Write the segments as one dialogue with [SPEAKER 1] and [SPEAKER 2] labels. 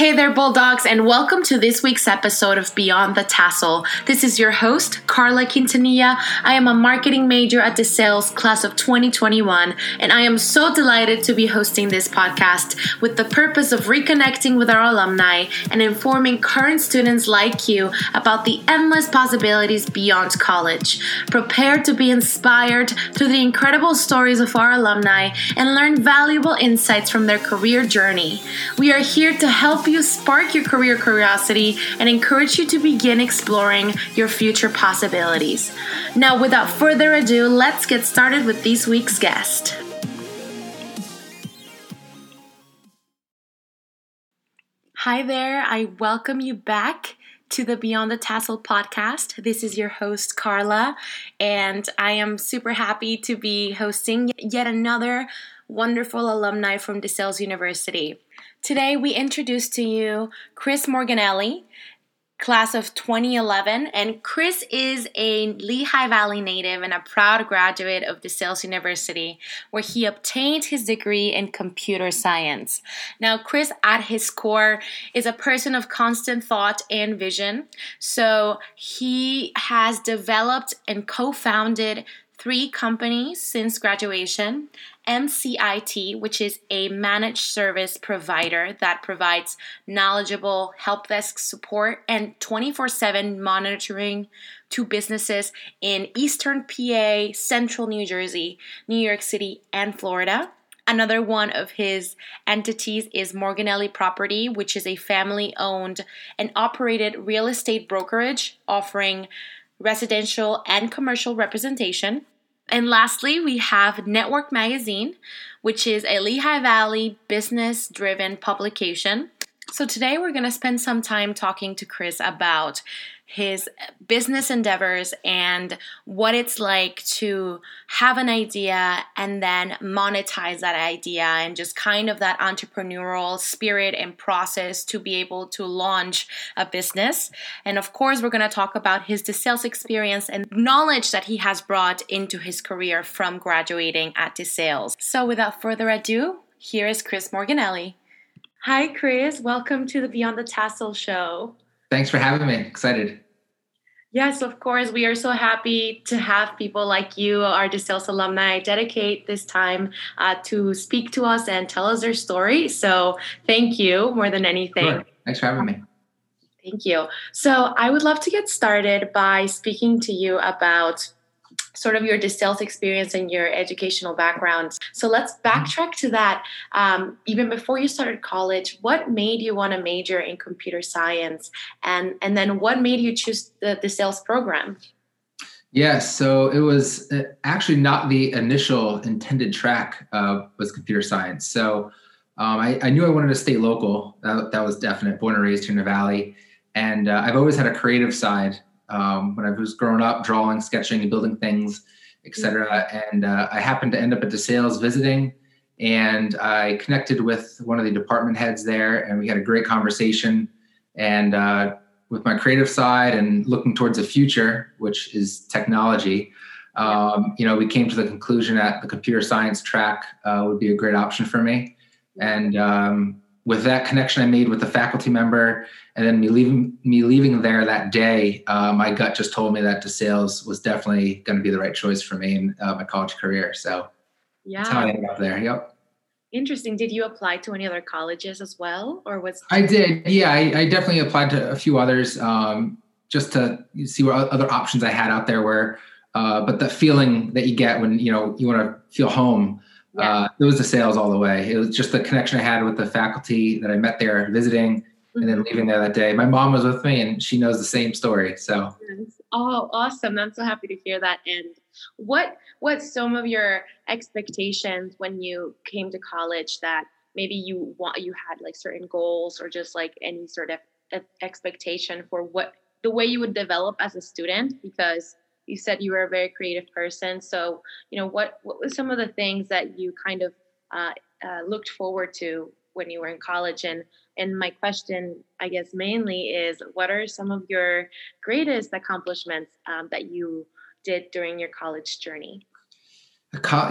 [SPEAKER 1] Hey there, Bulldogs, and welcome to this week's episode of Beyond the Tassel. This is your host, Carla Quintanilla. I am a marketing major at DeSales class of 2021, and I am so delighted to be hosting this podcast with the purpose of reconnecting with our alumni and informing current students like you about the endless possibilities beyond college. Prepare to be inspired through the incredible stories of our alumni and learn valuable insights from their career journey. We are here to help you spark your career curiosity and encourage you to begin exploring your future possibilities. Now, without further ado, let's get started with this week's guest. Hi there, I welcome you back to the Beyond the Tassel podcast. This is your host, Carla, and I am super happy to be hosting yet another wonderful alumni from DeSales University. Today, we introduce to you Chris Morganelli, class of 2011. And Chris is a Lehigh Valley native and a proud graduate of DeSales University, where he obtained his degree in computer science. Now, Chris, at his core, is a person of constant thought and vision. So he has developed and co founded three companies since graduation MCIT, which is a managed service provider that provides knowledgeable help desk support and 24 7 monitoring to businesses in Eastern PA, Central New Jersey, New York City, and Florida. Another one of his entities is Morganelli Property, which is a family owned and operated real estate brokerage offering residential and commercial representation. And lastly, we have Network Magazine, which is a Lehigh Valley business driven publication. So today we're going to spend some time talking to Chris about his business endeavors and what it's like to have an idea and then monetize that idea and just kind of that entrepreneurial spirit and process to be able to launch a business. And of course, we're going to talk about his sales experience and knowledge that he has brought into his career from graduating at DeSales. So without further ado, here is Chris Morganelli. Hi, Chris. Welcome to the Beyond the Tassel show.
[SPEAKER 2] Thanks for having me. Excited.
[SPEAKER 1] Yes, of course. We are so happy to have people like you, our DeSales alumni, dedicate this time uh, to speak to us and tell us their story. So thank you more than anything. Sure.
[SPEAKER 2] Thanks for having me.
[SPEAKER 1] Thank you. So I would love to get started by speaking to you about sort of your DeSales experience and your educational background. So let's backtrack to that. Um, even before you started college, what made you want to major in computer science, and and then what made you choose DeSales program?
[SPEAKER 2] Yeah, so it was uh, actually not the initial intended track uh, was computer science. So um, I, I, knew I wanted to stay local. That, that, was definite. Born and raised here in the Valley, and uh, I've always had a creative side um, when I was growing up, drawing, sketching, and building things, etc. And uh, I happened to end up at DeSales visiting, and I connected with one of the department heads there, and we had a great conversation. And uh, with my creative side and looking towards the future, which is technology, um, you know, we came to the conclusion that the computer science track uh, would be a great option for me. And um, with that connection I made with the faculty member, and then me leaving me leaving there that day, uh, my gut just told me that DeSales was definitely going to be the right choice for me in uh, my college career. So yeah, that's how I ended up there. Yep.
[SPEAKER 1] Interesting. Did you apply to any other colleges as well, or was
[SPEAKER 2] I did? Yeah, I, I definitely applied to a few others um, just to see what other options I had out there were. Uh, but the feeling that you get when you know you want to feel home yeah. uh, it was DeSales all the way. It was just the connection I had with the faculty that I met there visiting and then mm-hmm. leaving there that day. My mom was with me and she knows the same story. So
[SPEAKER 1] Oh, awesome. I'm so happy to hear that. And what what's some of your expectations when you came to college that maybe you want you had like certain goals or just like any sort of expectation for what the way you would develop as a student because you said you were a very creative person. So, you know, what what was some of the things that you kind of uh, uh, looked forward to when you were in college? And and my question, I guess, mainly is, what are some of your greatest accomplishments um, that you did during your college journey?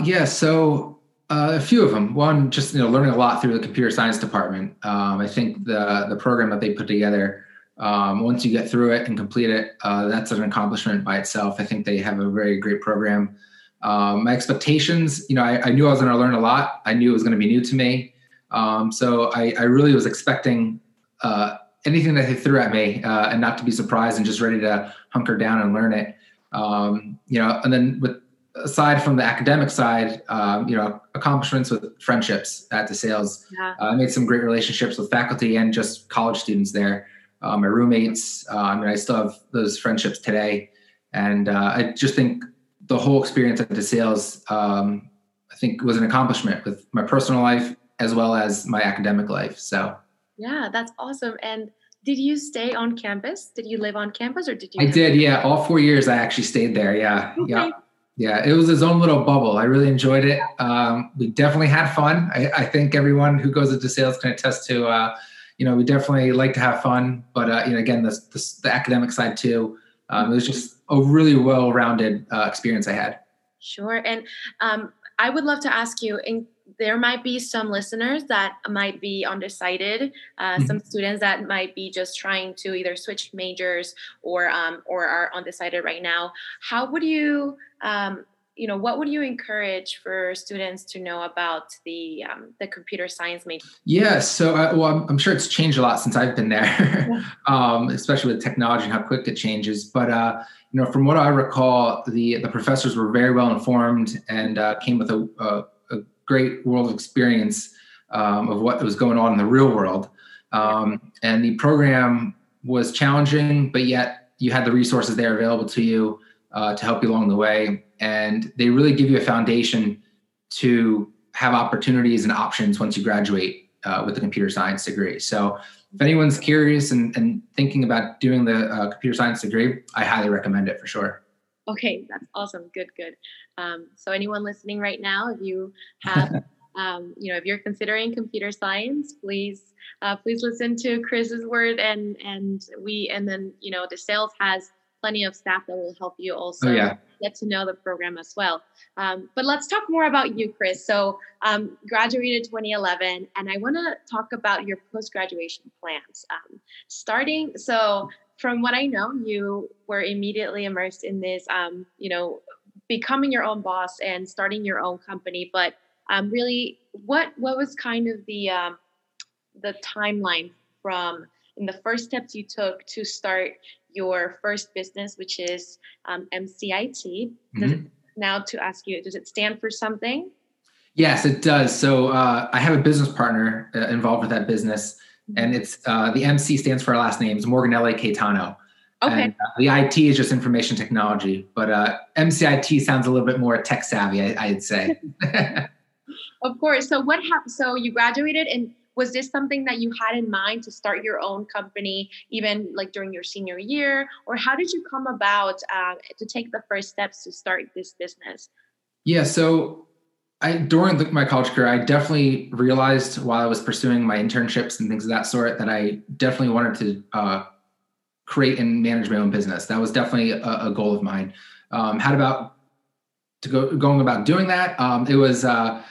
[SPEAKER 2] Yeah, so Uh, a few of them. One, just you know, learning a lot through the computer science department. Um, I think the the program that they put together, um, once you get through it and complete it, uh, that's an accomplishment by itself. I think they have a very great program. Um, my expectations, you know, I, I knew I was going to learn a lot. I knew it was going to be new to me. Um, so I, I, really was expecting uh, anything that they threw at me uh, and not to be surprised and just ready to hunker down and learn it. Um, you know, and then with aside from the academic side, um, you know, accomplishments with friendships at DeSales. Yeah. Uh, I made some great relationships with faculty and just college students there. Uh, my roommates, uh, I mean, I still have those friendships today. And uh, I just think the whole experience at DeSales, um, I think was an accomplishment with my personal life as well as my academic life. So,
[SPEAKER 1] yeah, that's awesome. And did you stay on campus? Did you live on campus or did you?
[SPEAKER 2] I did. Yeah. All four years I actually stayed there. Yeah. Okay. Yeah yeah, it was his own little bubble. I really enjoyed it. Um, we definitely had fun. I, I, think everyone who goes into sales can attest to, uh, you know, we definitely like to have fun. But uh, you know, again, the, the, the academic side too. Um, it was just a really well-rounded uh, experience I had.
[SPEAKER 1] Sure, and um, I would love to ask you. In, there might be some listeners that might be undecided. Uh, mm-hmm. Some students that might be just trying to either switch majors or um, or are undecided right now. How would you um, you know what would you encourage for students to know about the um, the computer science major
[SPEAKER 2] yeah so uh, well I'm, I'm, sure it's changed a lot since i've been there. Um, especially with technology and how quick it changes. But uh, you know from what i recall the the professors were very well informed and uh, came with a, a, a, great world of experience um, of what was going on in the real world. Um, and the program was challenging but yet you had the resources there available to you uh, to help you along the way. And they really give you a foundation to have opportunities and options once you graduate uh, with a computer science degree. So if anyone's curious and, and thinking about doing the uh, computer science degree, I highly recommend it for sure.
[SPEAKER 1] Okay, that's awesome. Good, good. Um, so anyone listening right now, if you have, um, you know, if you're considering computer science, please, uh, please listen to Chris's word and and we and then you know DeSales has plenty of staff that will help you also oh, yeah. get to know the program as well. Um, but let's talk more about you, Chris. So, um, graduated 2011, and I want to talk about your post graduation plans. Um, starting, so from what I know, you were immediately immersed in this, um, you know, becoming your own boss and starting your own company. But um, really, what what was kind of the um, the timeline from in the first steps you took to start your first business, which is um, MCIT. Mm-hmm. now, to ask you, does it stand for something?
[SPEAKER 2] Yes, it does. So uh, I have a business partner uh, involved with that business, mm-hmm. and it's uh, the MC stands for our last names, Morganelli Caetano. Okay. And, uh, the IT is just information technology, but uh, MCIT sounds a little bit more tech savvy, I, would say.
[SPEAKER 1] of course. So what happened? So you graduated in was this something that you had in mind to start your own company even like during your senior year or how did you come about uh, to take the first steps to start this business
[SPEAKER 2] yeah so I, during the, my college career, I definitely realized while I was pursuing my internships and things of that sort that I definitely wanted to uh, create and manage my own business. That was definitely a, a goal of mine. Um, had about to go going about doing that. Um, it was uh,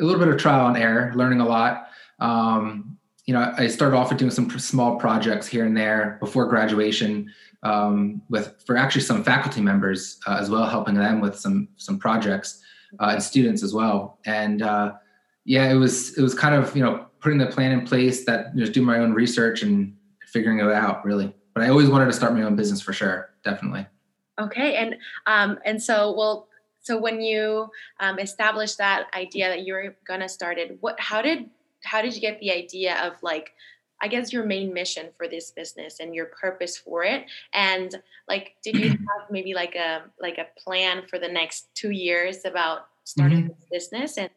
[SPEAKER 2] a little bit of trial and error, learning a lot. Um, you know, I started off with doing some small projects here and there before graduation um, with for actually some faculty members uh, as well, helping them with some some projects uh, and students as well. And uh, yeah, it was it was kind of you know putting the plan in place that just do my own research and figuring it out really. But I always wanted to start my own business for sure, definitely.
[SPEAKER 1] Okay, and um, and so well, so when you um, established that idea that you were gonna start it, what how did how did you get the idea of like I guess your main mission for this business and your purpose for it. And like, did you have maybe like a like a plan for the next two years about starting mm-hmm. this business? And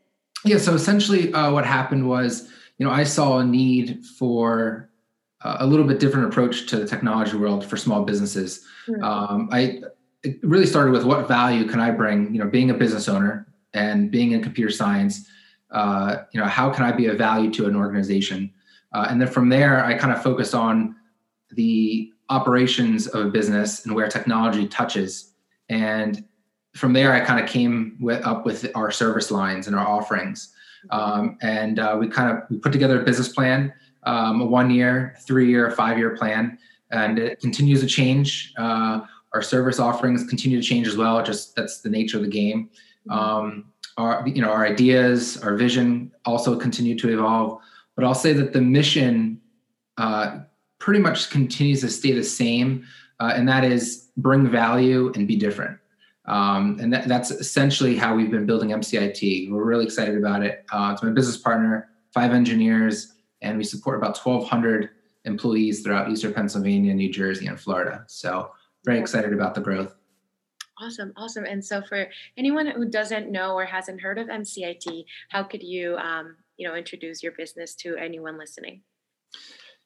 [SPEAKER 2] yeah, so essentially, uh, what happened was, you know, I saw a need for uh, a little bit different approach to the technology world for small businesses. Mm-hmm. Um, I it really started with what value can I bring? You know, being a business owner and being in computer science uh, you know, how can I be of value to an organization? Uh, and then from there, I kind of focused on the operations of a business and where technology touches. And from there, I kind of came with, up with our service lines and our offerings. Um, and uh, we kind of we put together a business plan, um, a one year, three year, five year plan, and it continues to change. Our service offerings continue to change as well. Just that's the nature of the game. Mm-hmm. Um, our you know our ideas, our vision also continue to evolve. But I'll say that the mission uh, pretty much continues to stay the same, uh, and that is bring value and be different. Um, and that, that's essentially how we've been building MCIT. We're really excited about it. Uh, it's my business partner, five engineers, and we support about 1,200 employees throughout Eastern Pennsylvania, New Jersey, and Florida. So very excited about the growth.
[SPEAKER 1] Awesome, awesome. And so, for anyone who doesn't know or hasn't heard of MCIT, how could you, um, you know, introduce your business to anyone listening?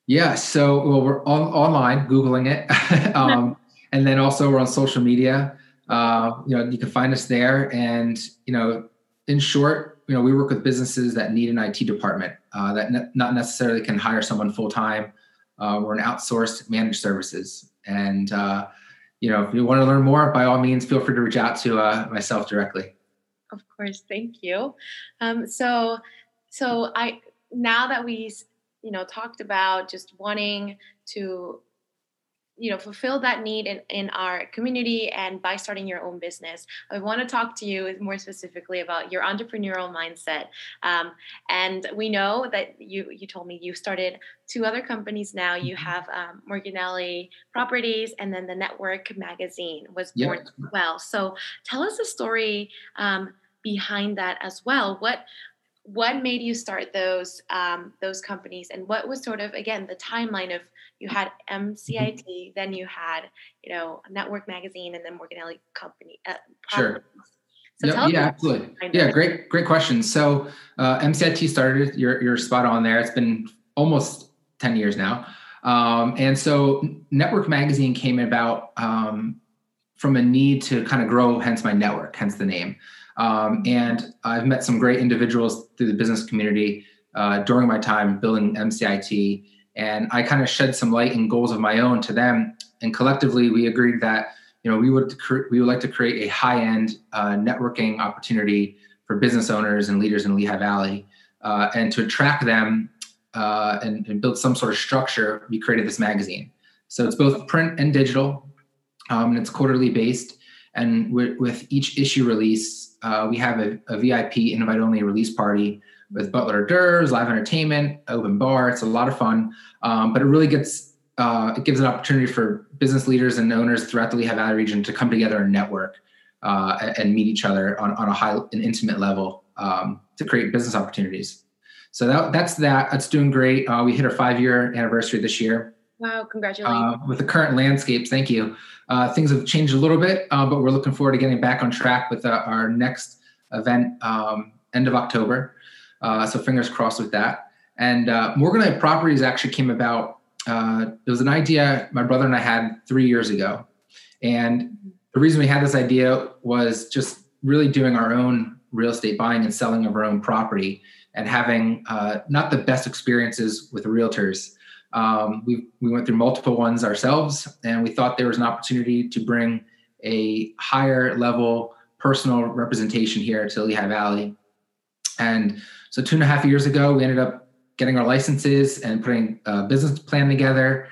[SPEAKER 2] Yeah, so well, we're on, online, googling it, um, and then also we're on social media. Uh, you know, you can find us there. And, you know, in short, you know, we work with businesses that need an IT department uh, that ne- not necessarily can hire someone full time. Uh, we're an outsourced managed services. And, uh, you know, if you want to learn more, by all means, feel free to reach out to uh, myself directly.
[SPEAKER 1] Of course. Thank you. Um, so, so I, now that we, you know, talked about just wanting to you know fulfill that need in, in our community and by starting your own business. I want to talk to you more specifically about your entrepreneurial mindset. Um, and we know that you you told me you started two other companies now. You mm-hmm. have um, morganelli properties and then the network magazine was born yep. as well. So tell us the story um, behind that as well. What what made you start those um, those companies? And what was sort of again the timeline of you had MCIT, mm-hmm. then you had you know Network Magazine, and then Morganelli Company.
[SPEAKER 2] Uh, sure. So yep, yeah, absolutely. Yeah, great, great question. So uh, MCIT started. You're you're spot on there. It's been almost ten years now, um, and so Network Magazine came about um, from a need to kind of grow. Hence my network. Hence the name. Um, and I've met some great individuals through the business community uh, during my time building MCIT and I kind of shed some light and goals of my own to them. And collectively, we agreed that you know we would cre- we would like to create a high end uh, networking opportunity for business owners and leaders in Lehigh Valley, uh, and to attract them uh, and, and, build some sort of structure. We created this magazine. So it's both print and digital, um, and it's quarterly based. And with, with each issue release, uh, we have a, a VIP invite only release party with Butler hors d'oeuvres, live entertainment, open bar. It's a lot of fun, um, but it really gets uh, it gives an opportunity for business leaders and owners throughout the Lehigh Valley region to come together and network uh, and meet each other on, on a high and intimate level um, to create business opportunities. So that, that's that. That's doing great. Uh, we hit our five year anniversary this year.
[SPEAKER 1] Wow, congratulations.
[SPEAKER 2] Uh, with the current landscapes, thank you. Uh, things have changed a little bit, uh, but we're looking forward to getting back on track with our next event um, end of October. Uh, so fingers crossed with that. And uh, Morganelli Properties actually came about. Uh, it was an idea my brother and I had three years ago, and the reason we had this idea was just really doing our own real estate buying and selling of our own property and having uh, not the best experiences with realtors. Um, we we went through multiple ones ourselves, and we thought there was an opportunity to bring a higher level personal representation here to Lehigh Valley. And so two and a half years ago, we ended up getting our licenses and putting a business plan together.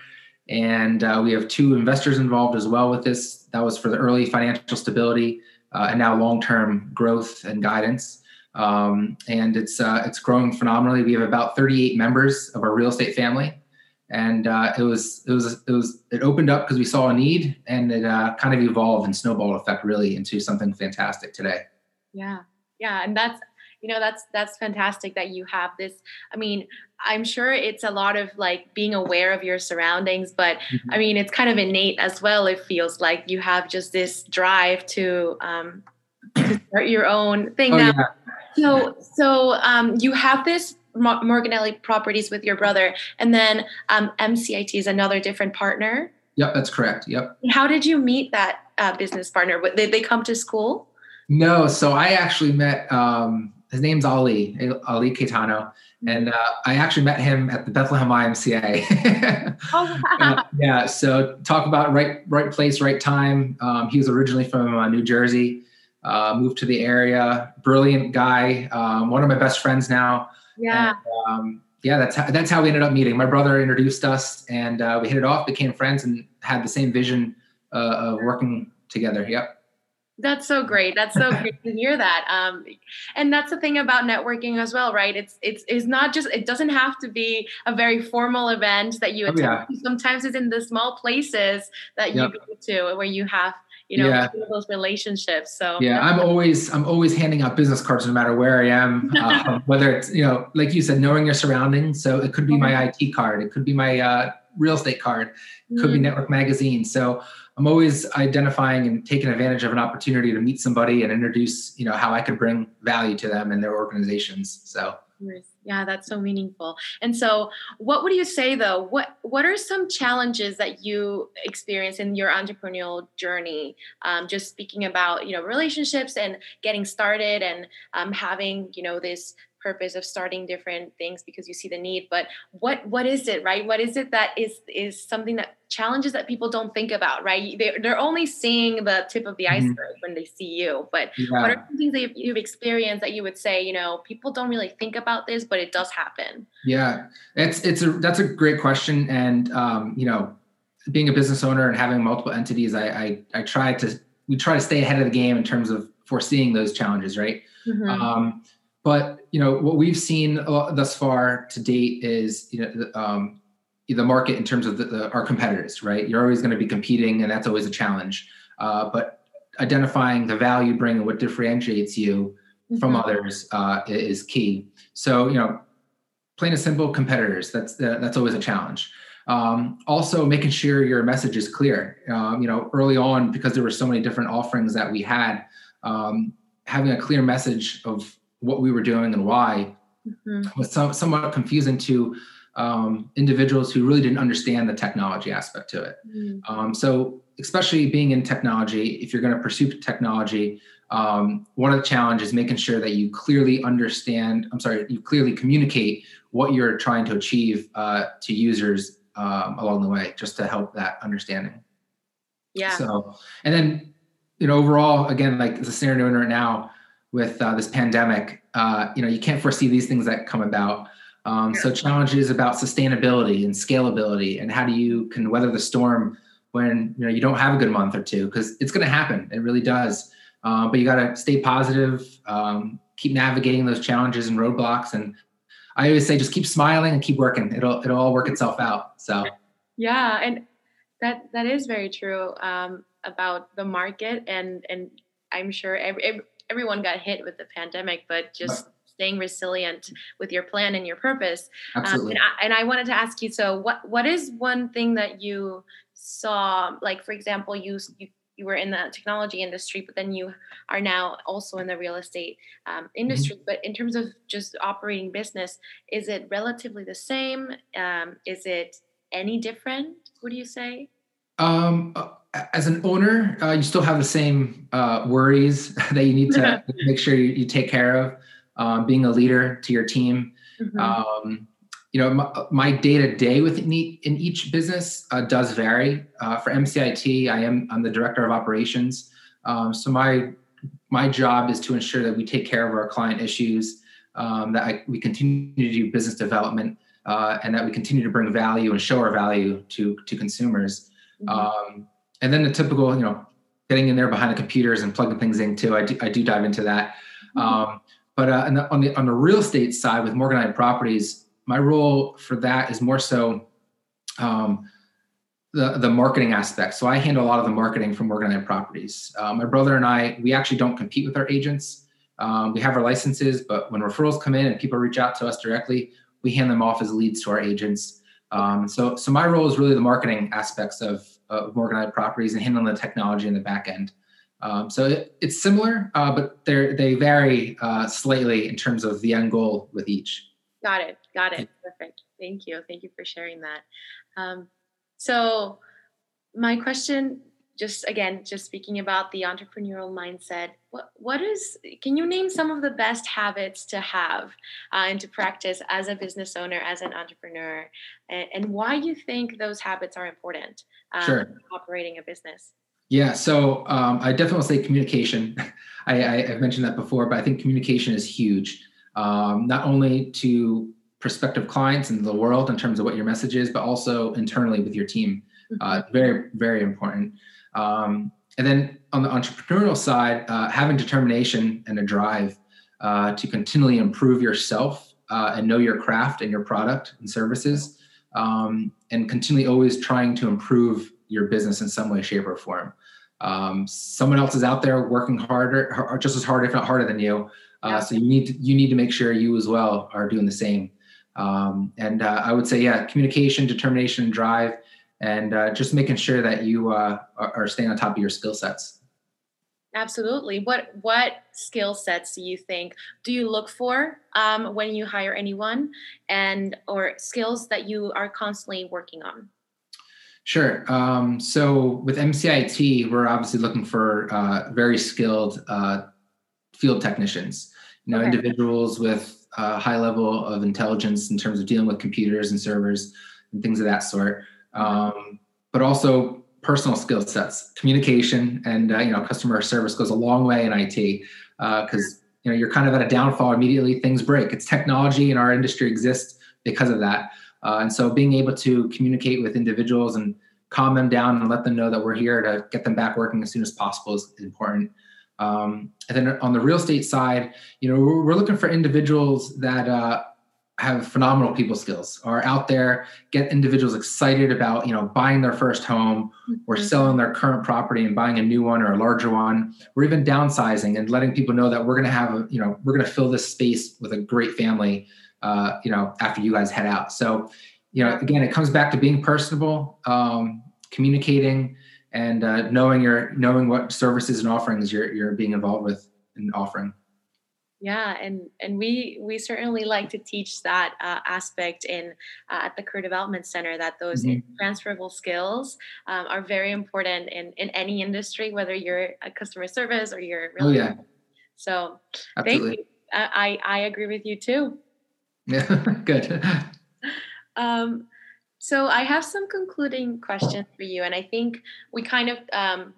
[SPEAKER 2] And uh, we have two investors involved as well with this. That was for the early financial stability uh, and now long-term growth and guidance. Um, and it's uh, it's growing phenomenally. We have about 38 members of our real estate family, and uh, it was it was it was it opened up because we saw a need, and it uh, kind of evolved and snowballed effect really into something fantastic today.
[SPEAKER 1] Yeah, yeah, and that's you know that's that's fantastic that you have this. I mean i'm sure it's a lot of like being aware of your surroundings but mm-hmm. i mean it's kind of innate as well it feels like you have just this drive to um to start your own thing oh, now. yeah. so so um you have this morganelli properties with your brother and then um mcit is another different partner?
[SPEAKER 2] Yep that's correct yep.
[SPEAKER 1] How did you meet that uh, business partner? Did they come to school?
[SPEAKER 2] No so i actually met um his name's Ali, Ali Caetano. And uh, I actually met him at the Bethlehem YMCA. oh, wow. uh, yeah. So talk about right, right place, right time. Um, he was originally from uh, New Jersey. uh, moved to the area. Brilliant guy, um, one of my best friends now.
[SPEAKER 1] Yeah.
[SPEAKER 2] And, um, yeah, that's how, that's how we ended up meeting. My brother introduced us, and uh, we hit it off, became friends, and had the same vision uh, of working together. Yep.
[SPEAKER 1] That's so great. That's so great to hear that. Um, and that's the thing about networking as well, right? It's it's it's not just it doesn't have to be a very formal event that you attend. Oh, yeah. Sometimes it's in the small places that you go to where you have you know yeah. those relationships. So
[SPEAKER 2] yeah, I'm always I'm always handing out business cards no matter where I am, uh, whether it's you know like you said, knowing your surroundings. So it could be my mm-hmm. IT card, it could be my uh, real estate card, could mm-hmm. be Network Magazine. So I'm always identifying and taking advantage of an opportunity to meet somebody and introduce, you know, how I could bring value to them and their organizations. So
[SPEAKER 1] yeah, that's so meaningful. And so, what would you say though? What what are some challenges that you experience in your entrepreneurial journey? Um, just speaking about you know relationships and getting started and um, having you know this purpose of starting different things because you see the need but what what is it right what is it that is is something that challenges that people don't think about right they're, they're only seeing the tip of the mm-hmm. iceberg mm-hmm. when they see you but yeah. what are some things that you've experienced that you would say you know people don't really think about this but it does happen
[SPEAKER 2] yeah it's it's a that's a great question and um you know being a business owner and having multiple entities i i, I try to we try to stay ahead of the game in terms of foreseeing those challenges right mm-hmm. um but you know what we've seen thus far to date is you know um, the market in terms of the, the, our competitors, right? You're always going to be competing, and that's always a challenge. Uh, but identifying the value bring and what differentiates you mm-hmm. from others uh, is key. So you know, plain and simple, competitors. That's that's always a challenge. Um, also, making sure your message is clear. Um, you know, early on, because there were so many different offerings that we had, um, having a clear message of what we were doing and why mm-hmm. was some, somewhat confusing to um, individuals who really didn't understand the technology aspect to it. Mm-hmm. Um, so, especially being in technology, if you're going to pursue technology, um, one of the challenges is making sure that you clearly understand. I'm sorry, you clearly communicate what you're trying to achieve uh, to users um, along the way, just to help that understanding.
[SPEAKER 1] Yeah.
[SPEAKER 2] So, and then you know, overall, again, like as the scenario right now, with uh, this pandemic, uh, you know, you can't foresee these things that come about. Um, So challenges about sustainability and scalability, and how do you can weather the storm when you know you don't have a good month or two because it's going to happen. It really does. Uh, but you got to stay positive, um, keep navigating those challenges and roadblocks, and I always say just keep smiling and keep working. It'll it'll all work itself out. So
[SPEAKER 1] yeah, and that that is very true um, about the market, and and I'm sure every, everyone got hit with the pandemic, but just staying resilient with your plan and your purpose.
[SPEAKER 2] Absolutely.
[SPEAKER 1] Um, and, I, and I wanted to ask you, so what what is one thing that you saw, like for example, you you you were in the technology industry, but then you are now also in the real estate um, industry. Mm-hmm. But in terms of just operating business, is it relatively the same? Um, is it any different? What do you say?
[SPEAKER 2] Um, uh, as an owner, uh, you still have the same uh, worries that you need to make sure you, you take care of. Um, being a leader to your team, mm-hmm. um, you know, my day to day within in each business uh, does vary. Uh, for MCIT, I am I'm the director of operations, um, so my my job is to ensure that we take care of our client issues, um, that I, we continue to do business development, uh, and that we continue to bring value and show our value to to consumers. Mm-hmm. Um, and then the typical, you know, getting in there behind the computers and plugging things in too. I do, I do dive into that. Mm-hmm. Um, but uh, the, on the on the real estate side with Morganelli Properties, my role for that is more so um, the the marketing aspect. So I handle a lot of the marketing for Morganelli Properties. Uh, my brother and I, we actually don't compete with our agents. Um, we have our licenses, but when referrals come in and people reach out to us directly, we hand them off as leads to our agents. Um, so so my role is really the marketing aspects of of Morganelli Properties and handling the technology in the back end. Um, so it, it's similar, uh, but they they vary uh, slightly in terms of the end goal with each.
[SPEAKER 1] Got it. Got it. Perfect. Thank you. Thank you for sharing that. Um, so my question, just again, just speaking about the entrepreneurial mindset, what what is? Can you name some of the best habits to have uh, and to practice as a business owner, as an entrepreneur, and, and why you think those habits are important?
[SPEAKER 2] um, sure.
[SPEAKER 1] operating a business?
[SPEAKER 2] Yeah, so um, I definitely say communication. I, I, have mentioned that before, but I think communication is huge, um, not only to prospective clients in the world in terms of what your message is, but also internally with your team. Uh, mm-hmm. very, very important. Um, and then on the entrepreneurial side, uh, having determination and a drive uh, to continually improve yourself uh, and know your craft and your product and services, um, and continually always trying to improve your business in some way, shape, or form. Um, someone else is out there working harder, or just as hard, if not harder than you. Uh, yeah. So you need to, you need to make sure you as well are doing the same. Um, and uh, I would say, yeah, communication, determination, drive, and uh, just making sure that you uh, are, staying on top of your skill sets.
[SPEAKER 1] Absolutely. What what skill sets do you think do you look for um, when you hire anyone, and or skills that you are constantly working on?
[SPEAKER 2] Sure. Um, so with MCIT, we're obviously looking for uh, very skilled uh, field technicians. You know, okay. individuals with a high level of intelligence in terms of dealing with computers and servers and things of that sort. Um, but also personal skill sets, communication, and uh, you know, customer service goes a long way in IT because uh, you know you're kind of at a downfall immediately. Things break. It's technology, and our industry exists because of that. Uh, and so being able to communicate with individuals and calm them down and let them know that we're here to get them back working as soon as possible is important. Um, and then on the real estate side, you know, we're, we're looking for individuals that uh, have phenomenal people skills, are out there, get individuals excited about, you know, buying their first home or mm-hmm. selling their current property and buying a new one or a larger one, or even downsizing and letting people know that we're going to have, a, you know, we're going to fill this space with a great family uh, you know, after you guys head out. So, you know, again, it comes back to being personable, um, communicating, and uh, knowing your knowing what services and offerings you're you're being involved with and offering.
[SPEAKER 1] Yeah, and and we we certainly like to teach that uh, aspect in uh, at the Career Development Center that those mm-hmm. transferable skills um, are very important in in any industry, whether you're a customer service or you're
[SPEAKER 2] really. Oh yeah.
[SPEAKER 1] So Absolutely. thank you. I I agree with you too.
[SPEAKER 2] Yeah, good.
[SPEAKER 1] Um, so I have some concluding questions for you, and I think we kind of um,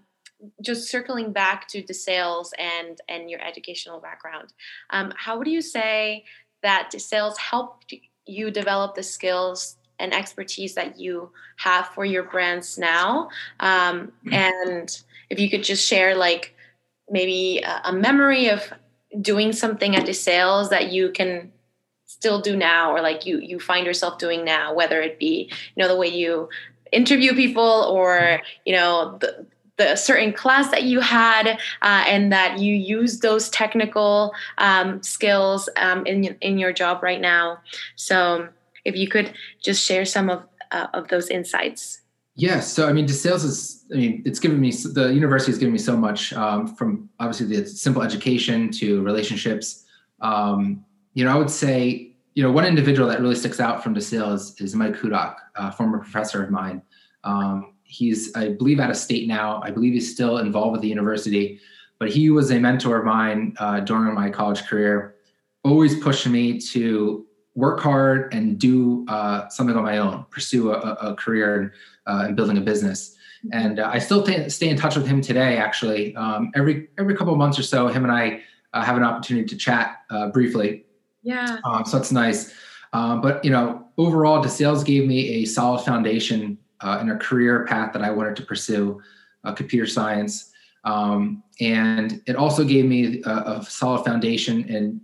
[SPEAKER 1] just circling back to DeSales and and your educational background. Um, how would you say that DeSales helped you develop the skills and expertise that you have for your brands now? Um, and if you could just share, like maybe a, a memory of doing something at DeSales that you can still do now or like you you find yourself doing now whether it be you know the way you interview people or you know the, the certain class that you had uh, and that you use those technical um, skills um, in, in your job right now so if you could just share some of uh, of those insights
[SPEAKER 2] Yes. So, I mean, DeSales is, I mean, it's given me, the university has given me so much um, from obviously the simple education to relationships. Um, you know, I would say, you know, one individual that really sticks out from DeSale is, is Mike Hudak, a former professor of mine. Um, he's, I believe, out of state now. I believe he's still involved with the university, but he was a mentor of mine uh, during my college career, always pushing me to work hard and do uh, something on my own, pursue a, a career uh, in building a business. And uh, I still t- stay in touch with him today. Actually, um, every every couple of months or so, him and I uh, have an opportunity to chat uh, briefly
[SPEAKER 1] yeah. Um,
[SPEAKER 2] so that's nice. Um, but you know, overall, DeSales gave me a solid foundation uh, in a career path that I wanted to pursue, uh, computer science, um, and it also gave me a, a, solid foundation. And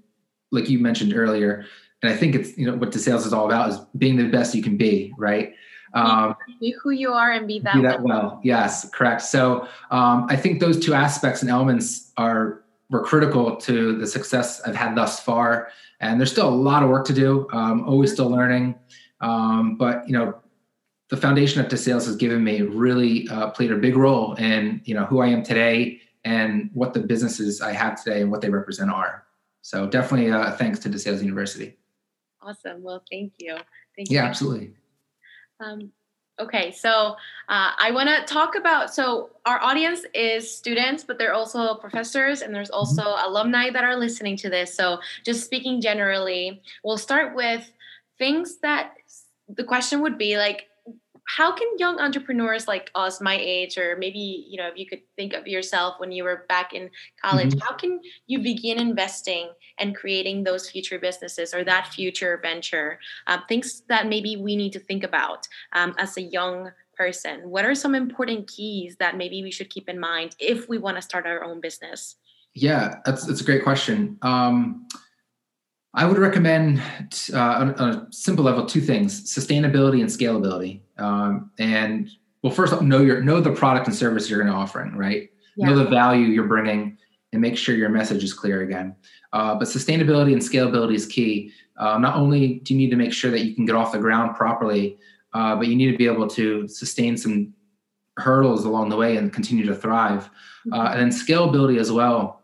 [SPEAKER 2] like you mentioned earlier, and I think it's you know what DeSales is all about is being the best you can be, right?
[SPEAKER 1] Um, be who you are and be that,
[SPEAKER 2] be that well. well. Yes, correct. So um, I think those two aspects and elements are were critical to the success I've had thus far and there's still a lot of work to do. Um, always still learning, um, but you know, the foundation of DeSales has given me really uh, played a big role in you know who I am today and what the businesses I have today and what they represent are. So definitely, uh, thanks to DeSales University.
[SPEAKER 1] Awesome. Well, thank you.
[SPEAKER 2] Thank you. Yeah, absolutely.
[SPEAKER 1] Um, Okay, so uh, I want to talk about. So our audience is students, but they're also professors, and there's also mm-hmm. alumni that are listening to this. So just speaking generally, we'll start with things that the question would be like, how can young entrepreneurs like us my age or maybe you know if you could think of yourself when you were back in college mm-hmm. how can you begin investing and creating those future businesses or that future venture um, things that maybe we need to think about um, as a young person what are some important keys that maybe we should keep in mind if we want to start our own business
[SPEAKER 2] yeah that's, that's a great question um, I would recommend uh, on, on, a simple level two things: sustainability and scalability. Um, and well, first all, know your know the product and service you're going to offering, right? Yeah. Know the value you're bringing, and make sure your message is clear again. Uh, but sustainability and scalability is key. Uh, not only do you need to make sure that you can get off the ground properly, uh, but you need to be able to sustain some hurdles along the way and continue to thrive. Uh, mm-hmm. and then scalability as well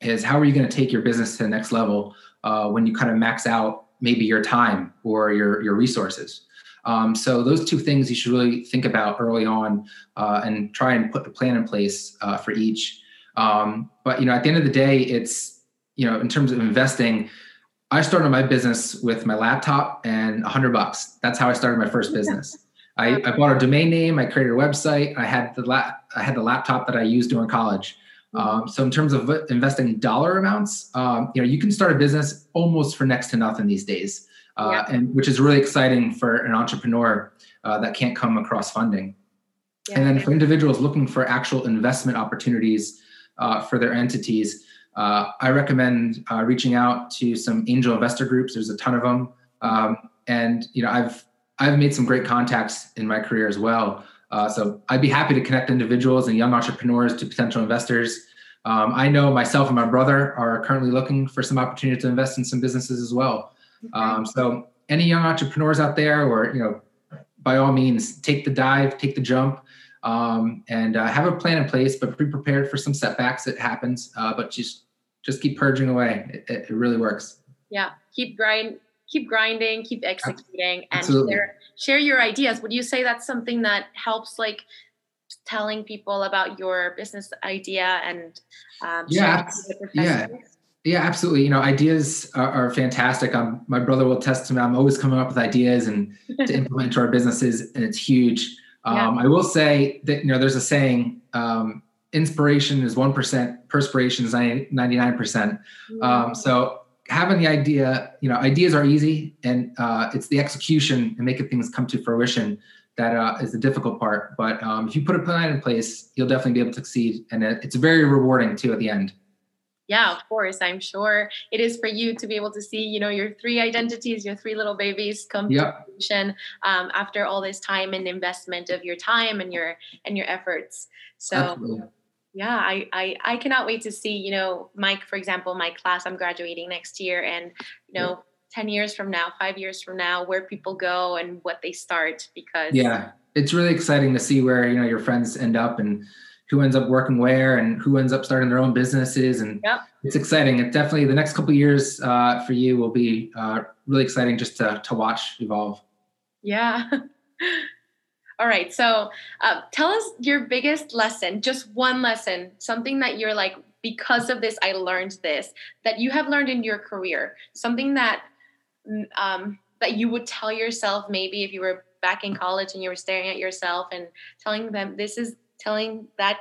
[SPEAKER 2] is how are you going to take your business to the next level uh, when you kind of max out maybe your time or your your resources. Um, so those two things you should really think about early on uh, and try and put the plan in place uh, for each. Um, but you know, at the end of the day, it's you know, in terms of investing, I started my business with my laptop and a hundred bucks. That's how I started my first business. I, I, bought a domain name. I created a website. I had the la- I had the laptop that I used during college. Um, so in terms of investing dollar amounts, um, you know, you can start a business almost for next to nothing these days, uh, yeah. and which is really exciting for an entrepreneur uh, that can't come across funding. Yeah. And then for individuals looking for actual investment opportunities uh, for their entities, uh, I recommend uh, reaching out to some angel investor groups. There's a ton of them, um, and you know, I've I've made some great contacts in my career as well. Uh, so I'd be happy to connect individuals and young entrepreneurs to potential investors. Um, I know myself and my brother are currently looking for some opportunity to invest in some businesses as well. Um, so any young entrepreneurs out there, or you know, by all means, take the dive, take the jump, um, and uh, have a plan in place, but be prepared for some setbacks. It happens, uh, but just just keep purging away. It, it, it really works.
[SPEAKER 1] Yeah, keep grind, keep grinding, keep executing, and share, share your ideas. Would you say that's something that helps, like telling people about your business idea and um,
[SPEAKER 2] yeah, yeah. Yeah, absolutely. You know, ideas are, are fantastic. Um, my brother will test to me. I'm always coming up with ideas and to implement to our businesses, and it's huge. Um, yeah. I will say that you know, there's a saying: um, inspiration is one percent, perspiration is ninety nine percent. Um, so having the idea, you know, ideas are easy, and uh, it's the execution and making things come to fruition that uh, is the difficult part. But um, if you put a plan in place, you'll definitely be able to succeed, and it, it's very rewarding too at the end.
[SPEAKER 1] Yeah, of course. I'm sure it is for you to be able to see, you know, your three identities, your three little babies come yep. to fruition um, after all this time and investment of your time and your and your efforts. So. Absolutely yeah I, I i cannot wait to see you know mike for example my class i'm graduating next year and you know yeah. 10 years from now five years from now where people go and what they start because
[SPEAKER 2] yeah it's really exciting to see where you know your friends end up and who ends up working where and who ends up starting their own businesses. And yep. it's exciting. It definitely the next couple years uh, for you will be uh, really exciting just to, to watch evolve.
[SPEAKER 1] Yeah. All right. So uh, tell us your biggest lesson, just one lesson, something that you're like, because of this, I learned this, that you have learned in your career, something that mm, um, that you would tell yourself maybe if you were back in college and you were staring at yourself and telling them this is telling that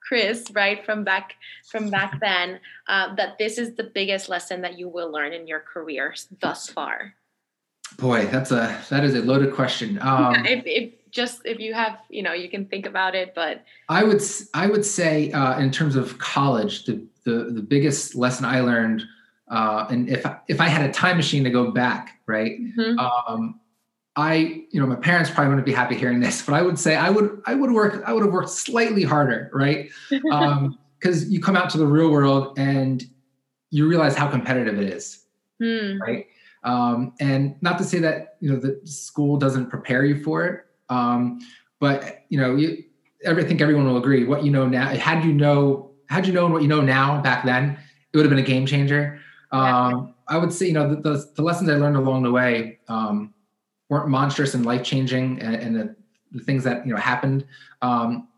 [SPEAKER 1] Chris, right from back from back then, uh, that this is the biggest lesson that you will learn in your career thus far.
[SPEAKER 2] Boy, that's a that is a loaded question. Um,
[SPEAKER 1] yeah, if, if just if you have you know you can think about it but
[SPEAKER 2] i would i would say uh, in terms of college the, the the biggest lesson i learned uh, and if if i had a time machine to go back right mm-hmm. um, i you know my parents probably wouldn't be happy hearing this but i would say i would i would work i would have worked slightly harder right because um, you come out to the real world and you realize how competitive it is hmm. right um, and not to say that you know the school doesn't prepare you for it um, but you know, you, I think everyone will agree. What you know now, had you know, had you known what you know now back then, it would have been a game changer. Um, I would say, you know, the, the, the, lessons I learned along the way um, weren't monstrous and life changing, and, and the, the, things that you know happened, um,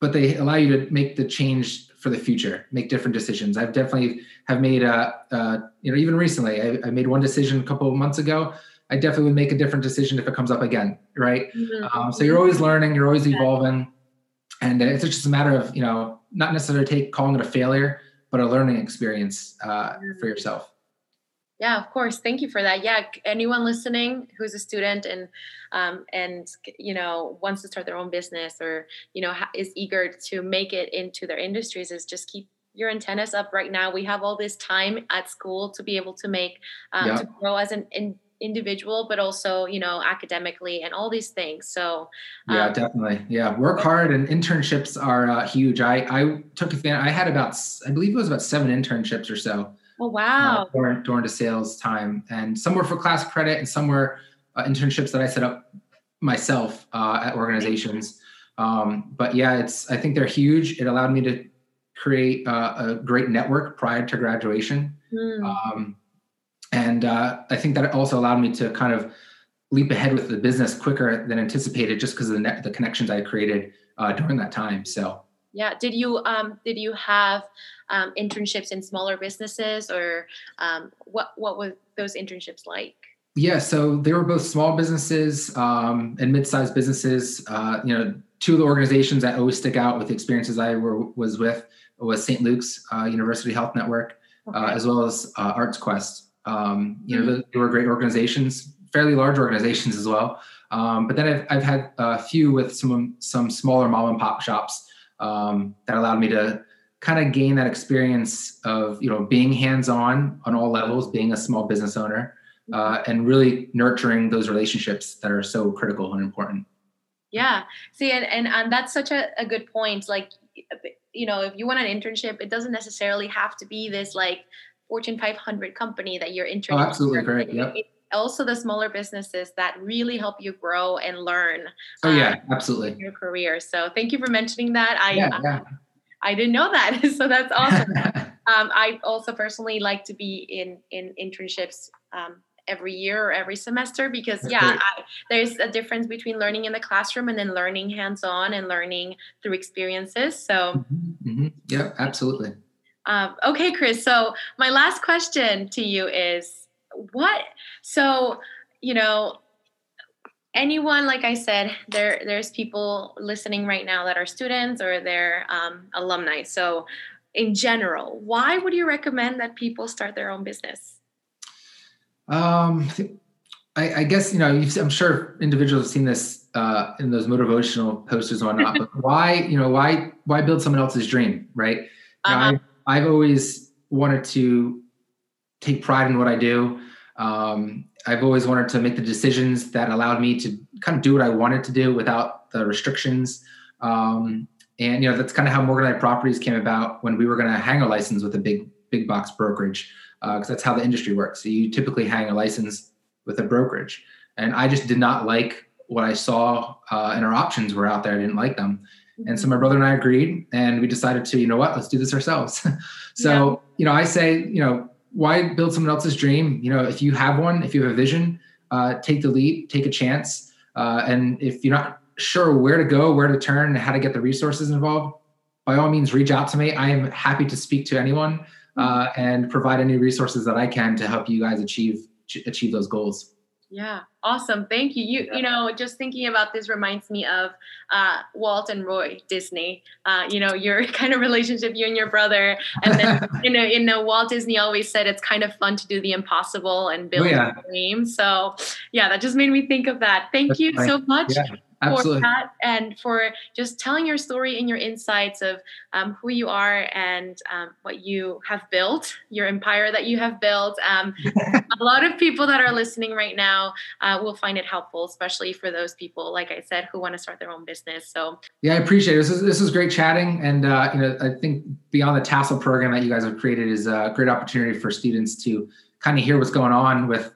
[SPEAKER 2] but they allow you to make the change for the future, make different decisions. I've definitely have made a, a you know, even recently, I, I made one decision a couple of months ago I definitely would make a different decision if it comes up again, right? Mm-hmm. Um, so you're always learning, you're always evolving, and it's just a matter of you know not necessarily take calling it a failure, but a learning experience uh, for yourself.
[SPEAKER 1] Yeah, of course. Thank you for that. Yeah, anyone listening who's a student and um, and you know wants to start their own business or you know is eager to make it into their industries is just keep your antennas up right now. We have all this time at school to be able to make um, yeah. to grow as an in, individual, but also you know academically and all these things. So
[SPEAKER 2] um, yeah, definitely. Yeah, work hard and internships are uh, huge. I I took advantage. I had about I believe it was about seven internships or so
[SPEAKER 1] Oh wow!
[SPEAKER 2] Uh, during during DeSales time, and some were for class credit, and some were uh, internships that I set up myself uh, at organizations. Um, but yeah, it's I think they're huge. It allowed me to create uh, a great network prior to graduation, mm. um, and uh, I think that also allowed me to kind of leap ahead with the business quicker than anticipated, just because of the net, the connections I created uh, during that time. So
[SPEAKER 1] yeah did you um, did you have um, internships in smaller businesses or um, what what were those internships like
[SPEAKER 2] yeah so they were both small businesses um, and mid-sized businesses uh, you know two of the organizations that always stick out with the experiences i were, was with was st luke's uh, university health network uh, okay. uh, as well as uh, ArtsQuest um, you mm-hmm. know they were great organizations fairly large organizations as well um, but then I've, I've had a few with some some smaller mom and pop shops um, that allowed me to kind of gain that experience of you know being hands-on on all levels being a small business owner uh, and really nurturing those relationships that are so critical and important.
[SPEAKER 1] Yeah. See and and, and that's such a, a good point like you know if you want an internship it doesn't necessarily have to be this like fortune 500 company that you're interning
[SPEAKER 2] oh, absolutely great yep
[SPEAKER 1] also the smaller businesses that really help you grow and learn.
[SPEAKER 2] Oh yeah, um, absolutely.
[SPEAKER 1] Your career. So thank you for mentioning that. I yeah, yeah. I, I didn't know that, so that's awesome. um, I also personally like to be in in internships. Um, every year or every semester because that's yeah I, there's a difference between learning in the classroom and then learning hands-on and learning through experiences so
[SPEAKER 2] mm-hmm, mm-hmm. yeah absolutely
[SPEAKER 1] um, okay chris so my last question to you is what? So you know anyone like i said there there's people listening right now that are students or they're um, alumni. So in general why would you recommend that people start their own business?
[SPEAKER 2] Um I, I guess you know i'm sure individuals have seen this uh, in those motivational posters and whatnot but why you know why why build someone else's dream right? Uh-huh. I, i've always wanted to take pride in what I do. Um, I've always wanted to make the decisions that allowed me to kind of do what I wanted to do without the restrictions. Um, and you know that's kind of how Morganelli Properties came about when we were going to hang a license with a big big box brokerage because uh, that's how the industry works. So you typically hang a license with a brokerage, and I just did not like what I saw uh, and our options were out there. I didn't like them. And so my brother and I agreed, and we decided to, you know what, let's do this ourselves. so, yeah. you know, I say, you know, why build someone else's dream? You know, if you have one, if you have a vision, uh, take the leap, take a chance. Uh, and if you're not sure where to go, where to turn, and how to get the resources involved, by all means, reach out to me. I am happy to speak to anyone uh, and provide any resources that I can to help you guys achieve achieve those goals.
[SPEAKER 1] Yeah, awesome. Thank you. You you know, just thinking about this reminds me of uh, Walt and Roy Disney. Uh, you know, your kind of relationship, you and your brother, and then you know, you know, Walt Disney always said it's kind of fun to do the impossible and build oh, yeah. a dream. So, yeah, that just made me think of that. Thank That's you right. so much. Yeah. Absolutely. for that and for just telling your story and your insights of um, who you are and um, what you have built, your empire that you have built. Um, a lot of people that are listening right now uh, will find it helpful, especially for those people, like I said, who want to start their own business. So
[SPEAKER 2] yeah, I appreciate it. This is this is great chatting, and uh, you know, I think beyond the Tassel program that you guys have created is a great opportunity for students to kind of hear what's going on with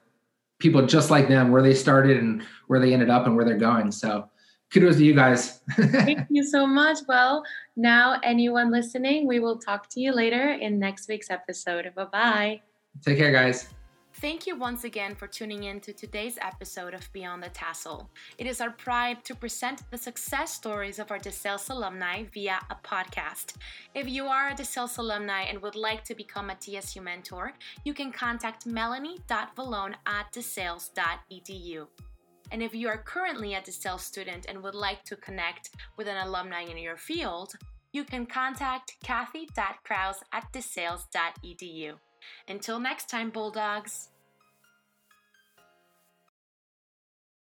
[SPEAKER 2] people just like them, where they started and where they ended up and where they're going. So kudos to you guys.
[SPEAKER 1] Thank you so much. Well, now anyone listening, we will talk to you later in next week's episode. Bye bye.
[SPEAKER 2] Take care, guys.
[SPEAKER 1] Thank you once again for tuning in to today's episode of Beyond the Tassel. It is our pride to present the success stories of our DeSales alumni via a podcast. If you are a DeSales alumni and would like to become a DSU mentor, you can contact melanie.valone at desales.edu. And if you are currently a DeSales student and would like to connect with an alumni in your field, you can contact kathy.kraus at desales.edu. Until next time, Bulldogs.